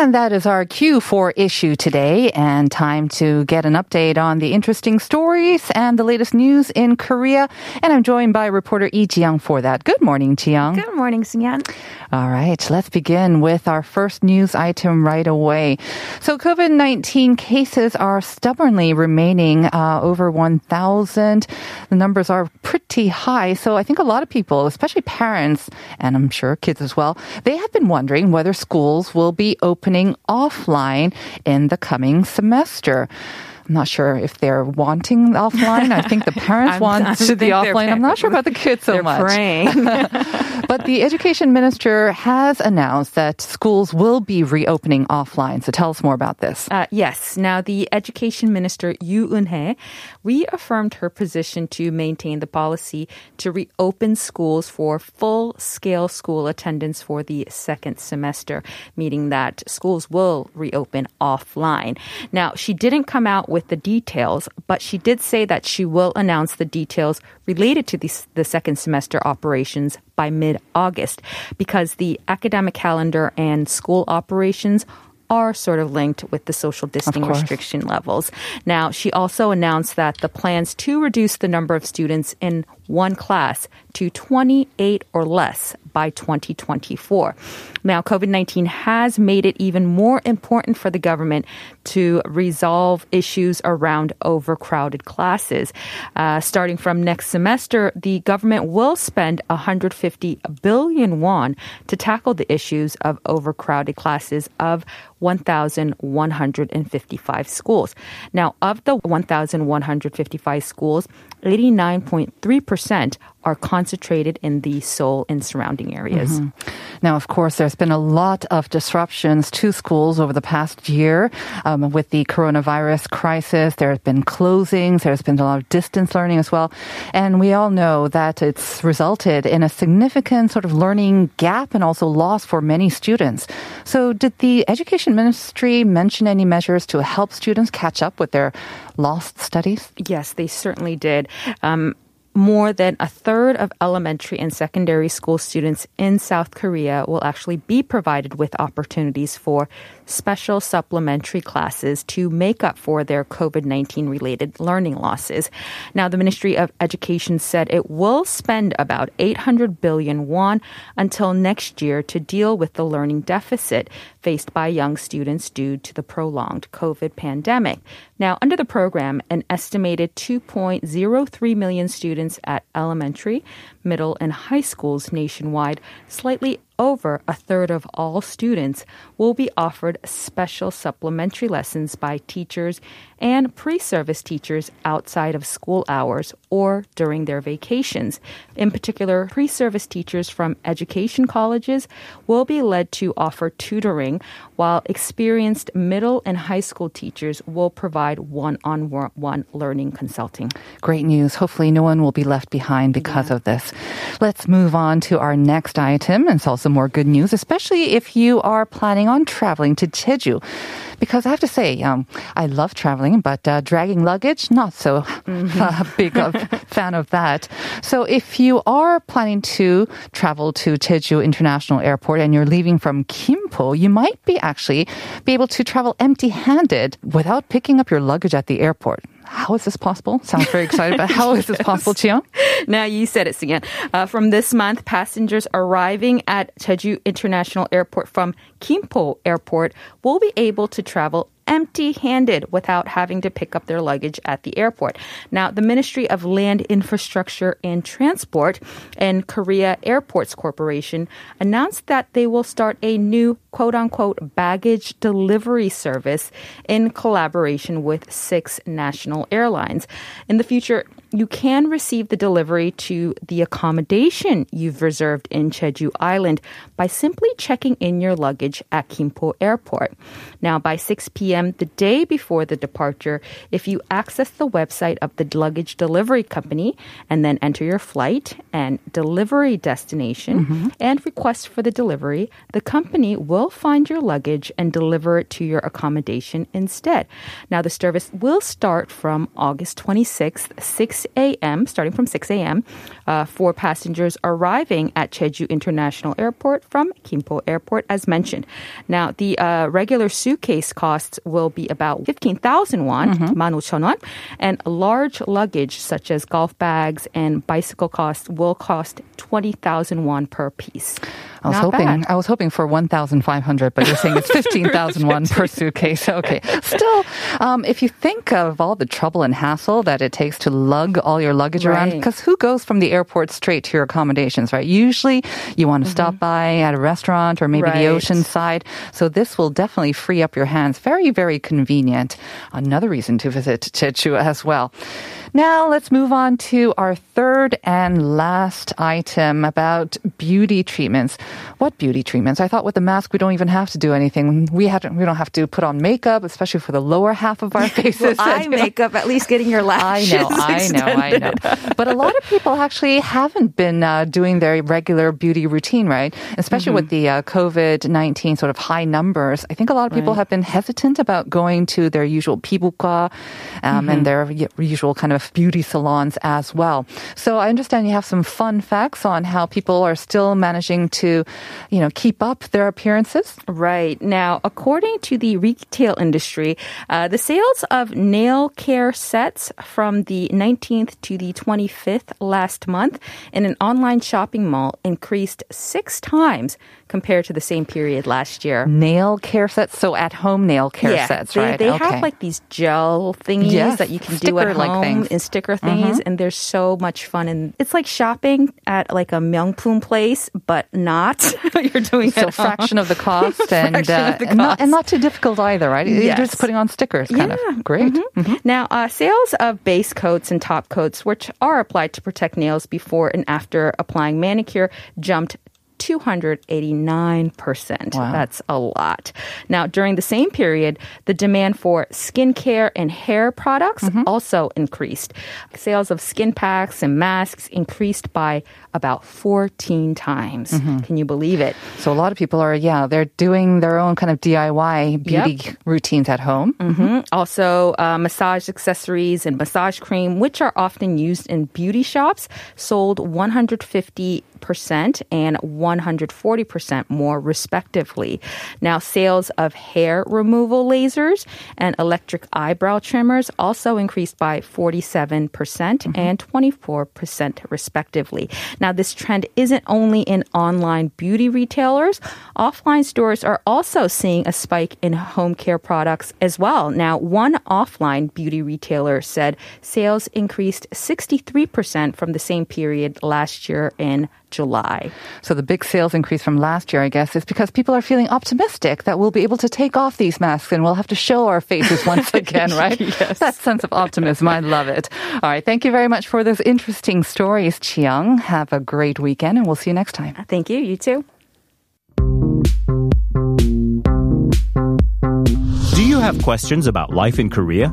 And that is our cue for issue today and time to get an update on the interesting stories and the latest news in Korea. And I'm joined by reporter Lee Jiyoung for that. Good morning, Jiyoung. Good morning, Sunyan. All right, let's begin with our first news item right away. So COVID-19 cases are stubbornly remaining uh, over 1,000. The numbers are pretty high. So I think a lot of people, especially parents, and I'm sure kids as well, they have been wondering whether schools will be opening offline in the coming semester. I'm not sure if they're wanting offline. I think the parents want I to be think offline. I'm not sure about the kids so They're much. praying. But the education minister has announced that schools will be reopening offline. So tell us more about this. Uh, yes. Now, the education minister Yu Eun-hye reaffirmed her position to maintain the policy to reopen schools for full-scale school attendance for the second semester, meaning that schools will reopen offline. Now, she didn't come out with the details, but she did say that she will announce the details related to the, the second semester operations by mid-August because the academic calendar and school operations are sort of linked with the social distancing restriction levels. Now, she also announced that the plans to reduce the number of students in one class to 28 or less by 2024. Now, COVID 19 has made it even more important for the government to resolve issues around overcrowded classes. Uh, starting from next semester, the government will spend 150 billion won to tackle the issues of overcrowded classes of 1,155 schools. Now, of the 1,155 schools, 89.3% are concentrated in the Seoul and surrounding areas. Now, of course, there's been a lot of disruptions to schools over the past year um, with the coronavirus crisis. There have been closings. There's been a lot of distance learning as well. And we all know that it's resulted in a significant sort of learning gap and also loss for many students. So did the education ministry mention any measures to help students catch up with their lost studies? Yes, they certainly did. Um, more than a third of elementary and secondary school students in South Korea will actually be provided with opportunities for special supplementary classes to make up for their COVID 19 related learning losses. Now, the Ministry of Education said it will spend about 800 billion won until next year to deal with the learning deficit faced by young students due to the prolonged COVID pandemic. Now, under the program, an estimated 2.03 million students at elementary, middle, and high schools nationwide, slightly over a third of all students will be offered special supplementary lessons by teachers and pre service teachers outside of school hours or during their vacations. In particular, pre service teachers from education colleges will be led to offer tutoring, while experienced middle and high school teachers will provide one on one learning consulting. Great news. Hopefully, no one will be left behind because of this. Let's move on to our next item it's also more good news, especially if you are planning on traveling to Jeju. Because I have to say, um, I love traveling, but uh, dragging luggage, not so uh, big of fan of that. So if you are planning to travel to Jeju International Airport and you're leaving from Kimpo, you might be actually be able to travel empty-handed without picking up your luggage at the airport. How is this possible? Sounds very excited, but how is this possible, Jiyoung? Now you said it again. Uh, from this month, passengers arriving at Jeju International Airport from Kimpo Airport will be able to travel empty handed without having to pick up their luggage at the airport. Now, the Ministry of Land Infrastructure and Transport and Korea Airports Corporation announced that they will start a new quote unquote baggage delivery service in collaboration with six national airlines. In the future, you can receive the delivery to the accommodation you've reserved in Jeju Island by simply checking in your luggage at Gimpo Airport. Now, by 6 p.m. the day before the departure, if you access the website of the luggage delivery company and then enter your flight and delivery destination mm-hmm. and request for the delivery, the company will find your luggage and deliver it to your accommodation instead. Now, the service will start from August 26th, 6 a.m., starting from 6 a.m., uh, for passengers arriving at Jeju International Airport from Gimpo Airport, as mentioned. Now, the uh, regular suitcase costs will be about 15,000 won, Mm-hmm. 15,000 won, and large luggage such as golf bags and bicycle costs will cost 20,000 won per piece. I was Not hoping bad. I was hoping for 1,500, but you're saying it's 15,001 per suitcase. Okay. Still, um, if you think of all the trouble and hassle that it takes to lug all your luggage around, because who goes from the airport straight to your accommodations, right? Usually you want to stop by at a restaurant or maybe the Mm-hmm. Ocean side. So this will definitely free up your hands. Very, very convenient. Another reason to visit Jeju as well. Now let's move on to our third and last item about beauty treatments. What beauty treatments? I thought with the mask we don't even have to do anything. We have we don't have to put on makeup, especially for the lower half of our faces. eye makeup, at least getting your lashes. I know, I know, I know. But a lot of people actually haven't been uh, doing their regular beauty routine, right? Especially with the uh, COVID 19 sort of high numbers. I think a lot of people have been hesitant about going to their usual pibuka um, and their usual kind of beauty salons as well. So I understand you have some fun facts on how people are still managing to, you know, keep up their appearances. Right. Now, according to the retail industry, uh, the sales of nail care sets from the 19th to the 25th last month in an online shopping mall increased six times compared to the same period last year. Nail care sets, so at home nail care yeah, sets, they, right? They okay. have like these gel thingies Yes, that you can do at home things. Mm-hmm. and sticker thingies, and they're so much fun. And it's like shopping at like a Myeongpum place, but not. But you're doing so it fraction of the cost and uh, the and, not, and not too difficult either, right? You're just putting on stickers, kind Yeah. of. Great. Mm-hmm. Now, uh, sales of base coats and top coats, which are applied to protect nails before and after applying manicure, jumped 289%. Wow. That's a lot. Now, during the same period, the demand for skincare and hair products Mm-hmm. also increased. Sales of skin packs and masks increased by about 14 times. Mm-hmm. Can you believe it? So a lot of people are, yeah, they're doing their own kind of DIY beauty routines at home. hmm Also, uh, massage accessories and massage cream, which are often used in beauty shops, sold 150 percent and 140 percent more, respectively. Now, sales of hair removal lasers and electric eyebrow trimmers also increased by 47 percent mm-hmm. and 24 percent, respectively. Now, this trend isn't only in online beauty retailers. Offline stores are also seeing a spike in home care products as well. Now, one offline beauty retailer said sales increased 63% from the same period last year in July. So the big sales increase from last year, I guess, is because people are feeling optimistic that we'll be able to take off these masks and we'll have to show our faces once again, right? Yes. That sense of optimism, I love it. All right, thank you very much for those interesting stories, Jiyoung. Have a great weekend and we'll see you next time. Thank you. You too. Do you have questions about life in Korea?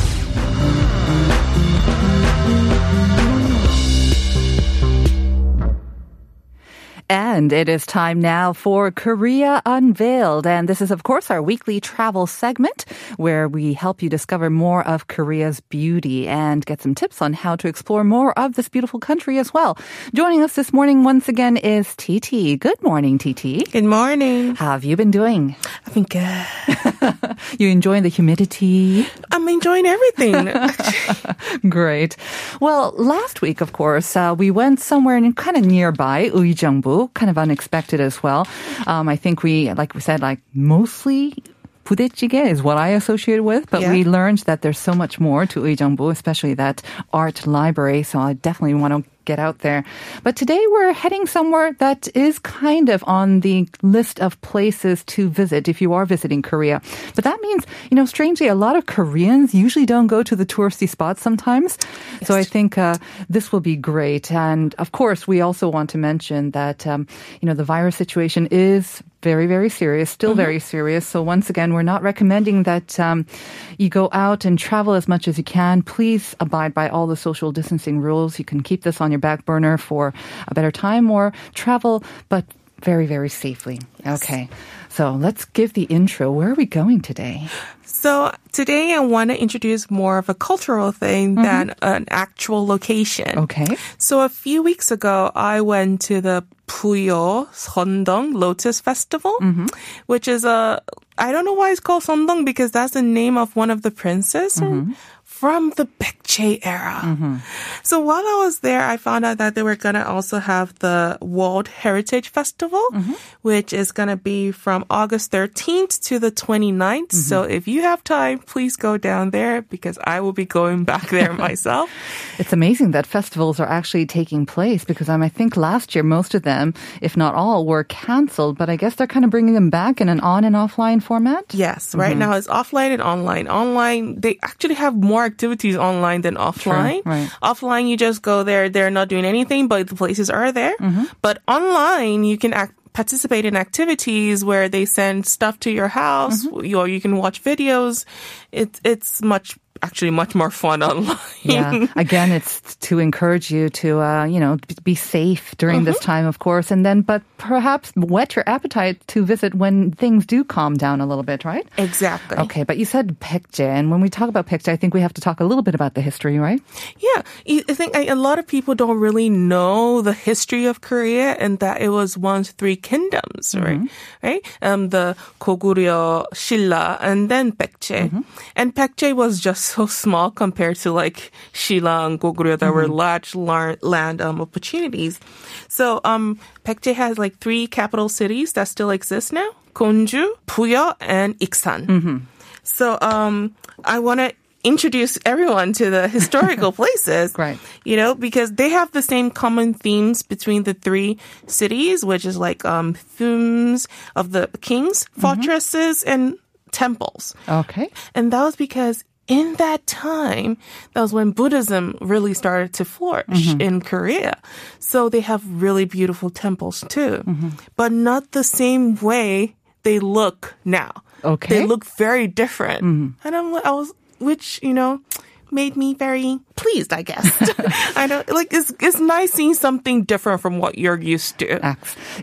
And it is time now for Korea Unveiled. And this is, of course, our weekly travel segment where we help you discover more of Korea's beauty and get some tips on how to explore more of this beautiful country as well. Joining us this morning once again is TT. Good morning, TT. Good morning. How have you been doing? I've been good. You enjoying the humidity? I'm enjoying everything. Great. Well, last week, of course, uh, we went somewhere in kind of nearby, Uijeongbu, kind of unexpected as well. Um, I think we, like we said, like mostly 부대찌개 is what I associate with, but Yeah. we learned that there's so much more to Uijeongbu, especially that art library. So I definitely want to get out there. But today we're heading somewhere that is kind of on the list of places to visit if you are visiting Korea. But that means, you know, strangely, a lot of Koreans usually don't go to the touristy spots sometimes. So I think uh, this will be great. And of course, we also want to mention that, um, you know, the virus situation is very, very serious, still very serious. So once again, we're not recommending that um, you go out and travel as much as you can. Please abide by all the social distancing rules. You can keep this on your back burner for a better time or travel, but very, very safely. Okay. So let's give the intro. Where are we going today? So today I want to introduce more of a cultural thing mm-hmm. than an actual location. Okay. So a few weeks ago, I went to the Puyo Sondong Lotus Festival, mm-hmm. which is a, I don't know why it's called Sondong because that's the name of one of the princes from- mm-hmm. From the Baekje era. Mm-hmm. So while I was there, I found out that they were going to also have the World Heritage Festival, mm-hmm. which is going to be from August 13th to the 29th. So mm-hmm. if you have time, please go down there because I will be going back there myself. It's amazing that festivals are actually taking place because um, I think last year most of them, if not all, were canceled. But I guess they're kind of bringing them back in an on and offline format. Yes, right now it's offline and online. Online, they actually have more activities online than offline. right. Offline, you just go there, they're not doing anything, but the places are there. Mm-hmm. But online, you can act, participate in activities where they send stuff to your house, mm-hmm. or you can watch videos. It's it's much actually much more fun online. Yeah. Again, it's to encourage you to, uh, you know, be safe during this time, of course, and then, but perhaps whet your appetite to visit when things do calm down a little bit, right? exactly. Okay, but you said Baekje, and when we talk about Baekje, I think we have to talk a little bit about the history, right? Yeah, I think a lot of people don't really know the history of Korea and that it was once three kingdoms, right? Right? Um, the Goguryeo, Shilla, and then Baekje. And Baekje was just so small compared to like Shilla and Goguryeo that were large lar- land um, opportunities. So um, Baekje has like three capital cities that still exist now: Gongju, Puyo, and Iksan. So um, I want to introduce everyone to the historical places. Right. You know, because they have the same common themes between the three cities, which is like um, themes of the kings, fortresses, and temples. Okay. And that was because in that time, that was when Buddhism really started to flourish mm-hmm. in Korea. So they have really beautiful temples too, mm-hmm. but not the same way they look now. Okay. They look very different. Mm-hmm. And I'm, I was, which, you know, made me very pleased, I guess. I don't, like, it's, it's nice seeing something different from what you're used to.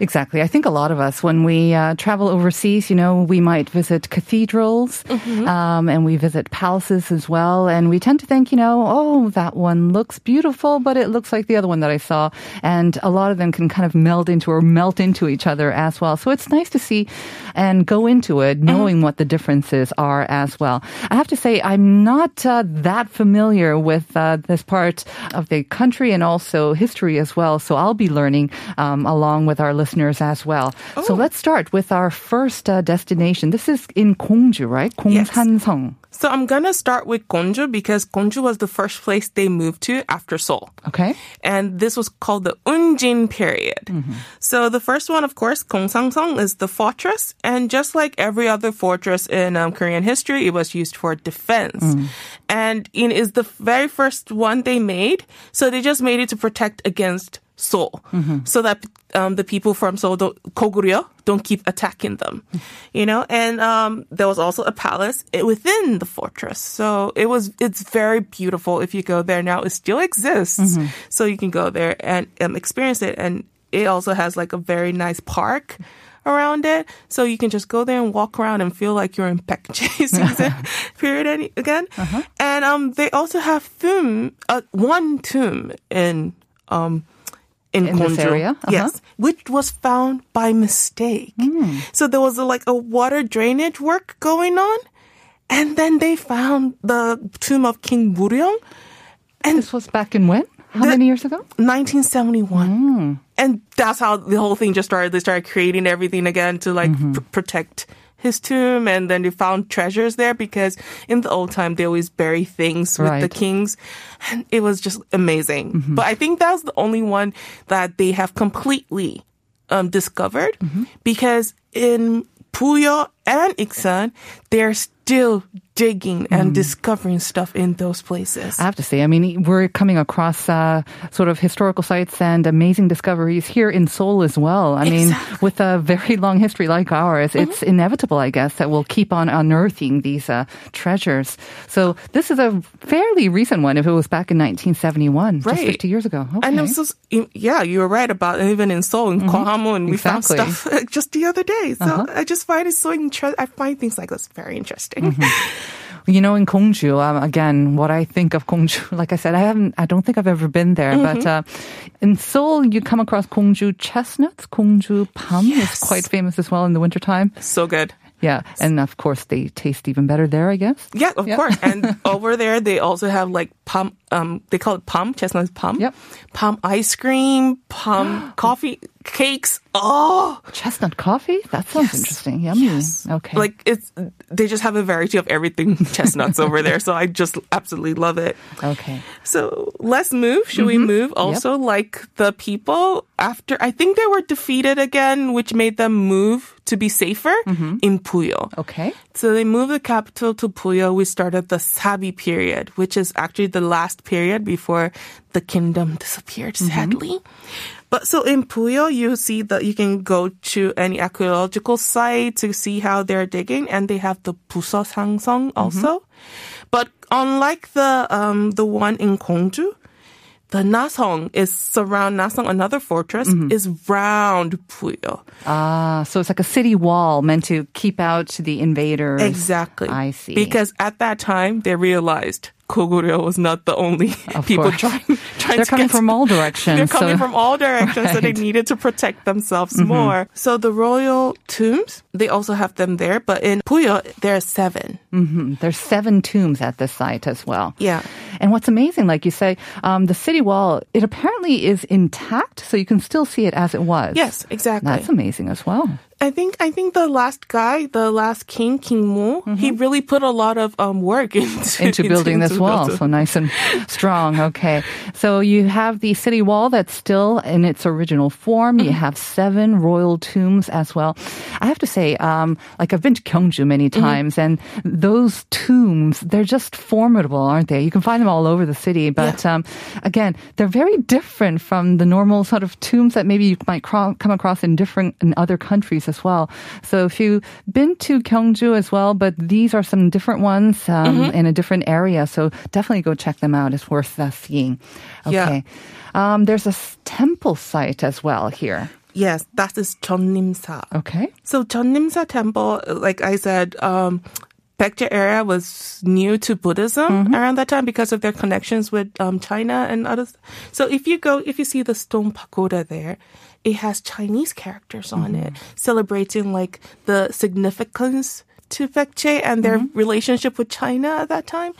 Exactly. I think a lot of us, when we uh, travel overseas, you know, we might visit cathedrals um, and we visit palaces as well. And we tend to think, you know, oh, that one looks beautiful, but it looks like the other one that I saw. And a lot of them can kind of meld into or melt into each other as well. So it's nice to see and go into it knowing what the differences are as well. I have to say, I'm not uh, that familiar with uh, this part of the country and also history as well. So I'll be learning um, along with our listeners as well. So let's start with our first uh, destination. This is in Gongju, right? Yes. So I'm gonna start with Gongju because Gongju was the first place they moved to after Seoul. Okay. and this was called the Ungjin period. So the first one, of course, Gongsanseong is the fortress, and just like every other fortress in um, Korean history, it was used for defense, and it is the very first one they made. So they just made it to protect against Seoul, so that um, the people from Seoul, don't, Goguryeo, don't keep attacking them, you know. And um, there was also a palace within the fortress, so it was it's very beautiful. If you go there now, it still exists, so you can go there and um, experience it. And it also has like a very nice park around it, so you can just go there and walk around and feel like you're in Baekje season period any- again. And um, they also have tomb, uh, one tomb in um in, In this area? Uh-huh. Yes, which was found by mistake. Hmm. So there was a, like a water drainage work going on, and then they found the tomb of King Muryong, And This was back in when? How The- many years ago? 1971. Hmm. And that's how the whole thing just started. They started creating everything again to like Mm-hmm. pr- protect his tomb and then they found treasures there because in the old time they always bury things with the kings and it was just amazing. But I think that was the only one that they have completely um, discovered because in Puyo and Iksan, they're still digging and mm-hmm. discovering stuff in those places. I have to say, I mean, we're coming across uh, sort of historical sites and amazing discoveries here in Seoul as well. I mean, with a very long history like ours, mm-hmm. it's inevitable, I guess, that we'll keep on unearthing these uh, treasures. So this is a fairly recent one. If it was back in 1971, just Right. 50 years ago. Okay. And it yeah, you were right about even in Seoul in mm-hmm. Gwanghwamun, we Exactly. found stuff just the other day. So uh-huh. I just find it so interesting. I find things like this very interesting. You know, in Gongju, um, again, what I think of Gongju, like I said, I haven't, I don't think I've ever been there, but uh, in Seoul, you come across Gongju chestnuts. Gongju pam is Yes. quite famous as well in the wintertime. so good. Yeah, and of course, they taste even better there, I guess. Yeah, of Yep. course. And over there, they also have like palm. Um, they call it palm chestnut palm. Yep. Palm ice cream, palm coffee cakes. Oh, Chestnut coffee? That sounds Yes. interesting. Yummy. Okay. like it's. They just have a variety of everything chestnuts over there. So I just absolutely love it. okay. So let's move. Should we mm-hmm. move? Also, like the people after, I think they were defeated again, which made them move to be safer mm-hmm. in Puyo. Okay. So they moved the capital to Puyo. We started the Sabi period, which is actually the last period before the kingdom disappeared, mm-hmm. sadly. But so in Puyo, you see that you can go to any archaeological site to see how they're digging, and they have the Buso Sanseong also. But unlike the um the one in Gongju, the Naseong is surround Naseong, another fortress, is round Puyo. Ah, so it's like a city wall meant to keep out the invaders. Exactly. I see. Because at that time they realized Koguryo was not the only Of people course. trying, trying They're to coming get from all directions. They're coming so- from all directions, so they Mm-hmm. needed to protect themselves more. So the royal tombs, they also have them there, but in Puyo there are 7 Mhm. There's seven tombs at this site as well. Yeah. And what's amazing, like you say, um, the city wall, it apparently is intact, so you can still see it as it was. Yes, exactly. That's amazing as well. I think I think the last guy, the last king, King Mu, he really put a lot of um, work into Mm-hmm. into building this into wall. So nice and strong. Okay. So you have the city wall that's still in its original form. You Mm-hmm. have seven royal tombs as well. I have to say, um, like I've been to Gyeongju many Mm-hmm. times and those tombs, they're just formidable, aren't they? You can find them all over the city. But, um, again, they're very different from the normal sort of tombs that maybe you might cro- come across in different, in other countries as well. So if you've been to Gyeongju as well, but these are some different ones, um, in a different area. So definitely go check them out. It's worth uh, seeing. Yeah. Okay. Um, there's a temple site as well here. Yes, that is Jeongnimsa. Okay. So Jeongnimsa Temple, like I said, um, Baekje area was new to Buddhism around that time because of their connections with um, China and others. So if you go, if you see the stone pagoda there, it has Chinese characters on it, mm-hmm. celebrating like the significance to Baekje and their mm-hmm. relationship with China at that time.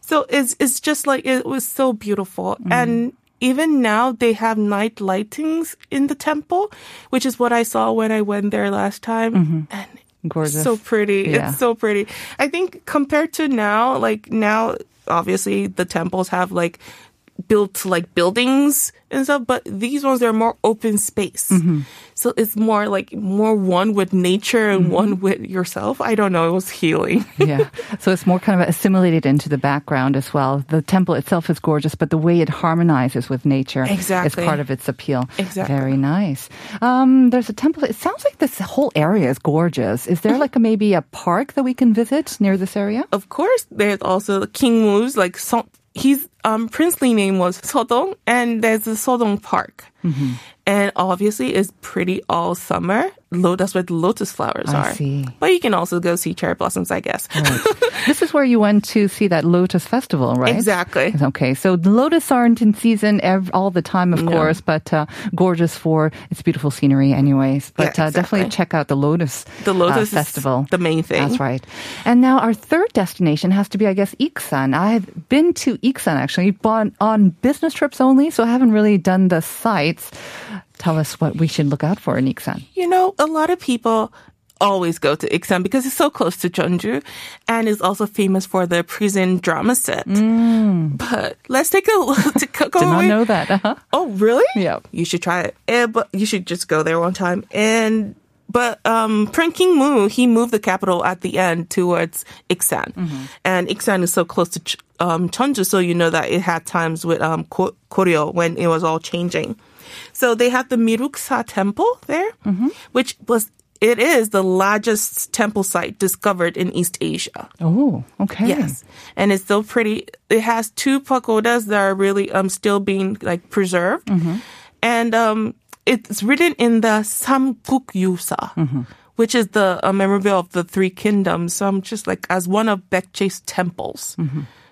So it's it's just like it was so beautiful mm-hmm. and. Even now, they have night lightings in the temple, which is what I saw when I went there last time. And Gorgeous. so pretty. Yeah. It's so pretty. I think compared to now, like now, obviously the temples have like built like buildings and stuff, but these ones they're more open space. Mm-hmm. So it's more like more one with nature and Mm-hmm. one with yourself. I don't know. It was healing. yeah. So it's more kind of assimilated into the background as well. The temple itself is gorgeous, but the way it harmonizes with nature Exactly. is part of its appeal. Exactly. Very nice. Um, there's a temple. It sounds like this whole area is gorgeous. Is there like a, maybe a park that we can visit near this area? of course, there's also King Mu's like his um, princely name was Sodong, and there's the Sodong Park. Mm-hmm. And obviously, it's pretty all summer. That's where the lotus flowers I are. see. But you can also go see cherry blossoms, I guess. this is where you went to see that Lotus Festival, right? Exactly. Okay, so the lotus aren't in season ev- all the time, of course, but uh, gorgeous for its beautiful scenery, anyways. But Yeah, uh, definitely check out the Lotus, The Lotus uh, Festival. the main thing. That's right. And now our third destination has to be, I guess, Iksan. I've been to Iksan actually, but on business trips only, so I haven't really done the sites. Tell us what we should look out for in Iksan. You know, a lot of people always go to Iksan because it's so close to Jeonju and is also famous for the prison drama set. But let's take a look to go Mm. Did not away- know that. Uh-huh. Oh, really? Yeah. You should try it. Eh, but you should just go there one time. And but um, Prince King Mu, he moved the capital at the end towards Iksan, and Iksan is so close to um, Jeonju, so you know that it had times with um, Koryo when it was all changing. So they have the Miruksa Temple there, which was it is the largest temple site discovered in East Asia. Oh, okay. Yes, and it's still pretty. It has two pagodas that are really um still being like preserved, and um it's written in the Samguk Yusa, which is the uh, memorabilia of the three kingdoms. So I'm just like as one of Baekje's temples.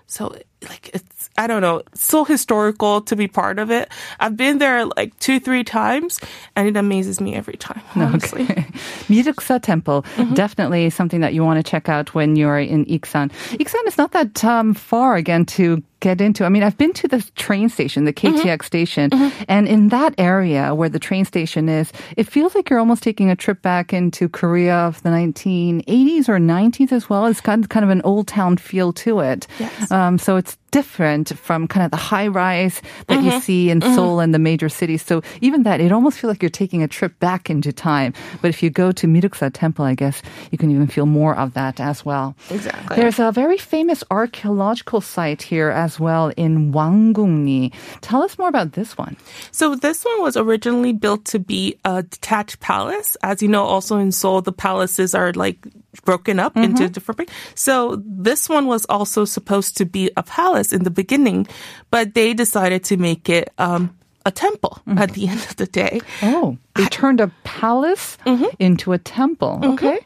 So like it's I don't know, so historical to be part of it. I've been there like two, three times, and it amazes me every time. Honestly. Okay. Miruksa Temple, definitely something that you want to check out when you're in Iksan. Iksan is not that um, far again to get into. I mean, I've been to the train station, the mm-hmm. KTX station, mm-hmm. and in that area where the train station is, it feels like you're almost taking a trip back into Korea of the 1980s or 90s as well. It's got kind of an old town feel to it. Yes. Um, so it's different from kind of the high rise that you mm-hmm. see in Seoul and the major cities. So even that, it almost feels like you're taking a trip back into time. But if you go to Miruksa Temple, I guess you can even feel more of that as well. Exactly. There's a very famous archaeological site here as well in Wanggungni. Tell us more about this one. So this one was originally built to be a detached palace. As you know, also in Seoul, the palaces are like broken up into mm-hmm. different. So this one was also supposed to be a palace in the beginning, but they decided to make it um, a temple mm-hmm. at the end of the day. Oh, they turned a palace mm-hmm. into a temple. Okay.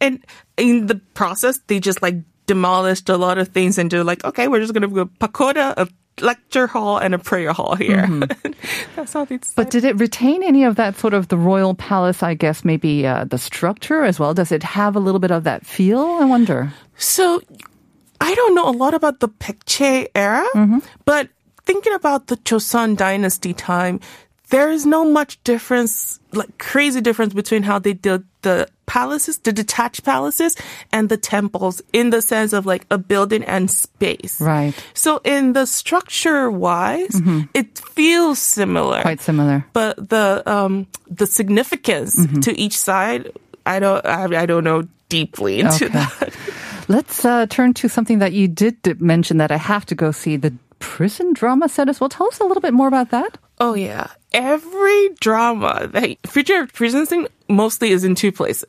And in the process, they just like demolished a lot of things and do like, okay, we're just going to go pagoda, a lecture hall, and a prayer hall here. That's how they But did it retain any of that sort of the royal palace, I guess, maybe uh, the structure as well? Does it have a little bit of that feel, I wonder? So I don't know a lot about the Paekche era, but thinking about the Joseon dynasty time, there is no much difference, like crazy difference between how they did the palaces, the detached palaces, and the temples in the sense of like a building and space. Right. So in the structure wise, it feels similar. Quite similar. But the um the significance to each side, I don't I, I don't know deeply into Okay. that. Let's uh, turn to something that you did mention that I have to go see the prison drama set as well. Tell us a little bit more about that. Oh yeah, every drama that future prison thing mostly is in two places,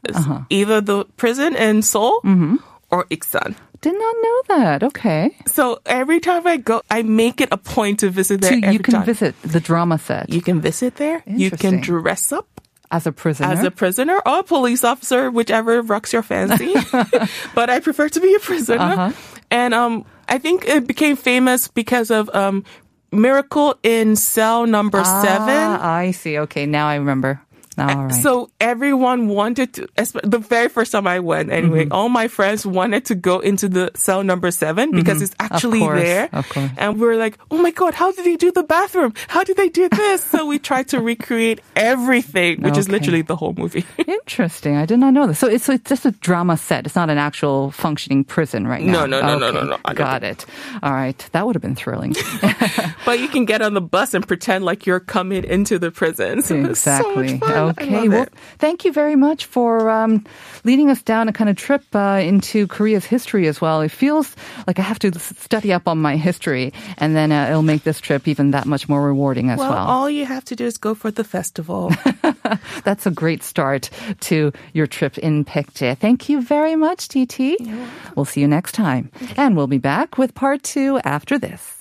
either the prison in Seoul or Iksan. Did not know that. Okay. So every time I go, I make it a point to visit there. So you can time. visit the drama set You can visit there. You can dress up as a prisoner. as a prisoner or a police officer, whichever rocks your fancy. but I prefer to be a prisoner. Uh-huh. And um, I think it became famous because of um, Miracle in Cell Number Seven. Ah, I see. Okay, now I remember. All right. So everyone wanted to, the very first time I went, anyway, Mm-hmm. all my friends wanted to go into the cell number seven because it's actually course, there. Mm-hmm. And we were like, oh my God, how did they do the bathroom? How did they do this? so we tried to recreate everything, which is literally the whole movie. Interesting. I did not know this. So it's, so it's just a drama set. It's not an actual functioning prison right now. No, no, no, no, Okay, no, no. I don't Got it. All right. That would have been thrilling. but you can get on the bus and pretend like you're coming into the prison. So it's so exactly. much fun. I Okay. Well, it. thank you very much for um, leading us down a kind of trip uh, into Korea's history as well. It feels like I have to study up on my history, and then uh, it'll make this trip even that much more rewarding as Well, well. all you have to do is go for the festival. That's a great start to your trip in Paekje. Thank you very much, TT. We'll see you next time. And we'll be back with part two after this.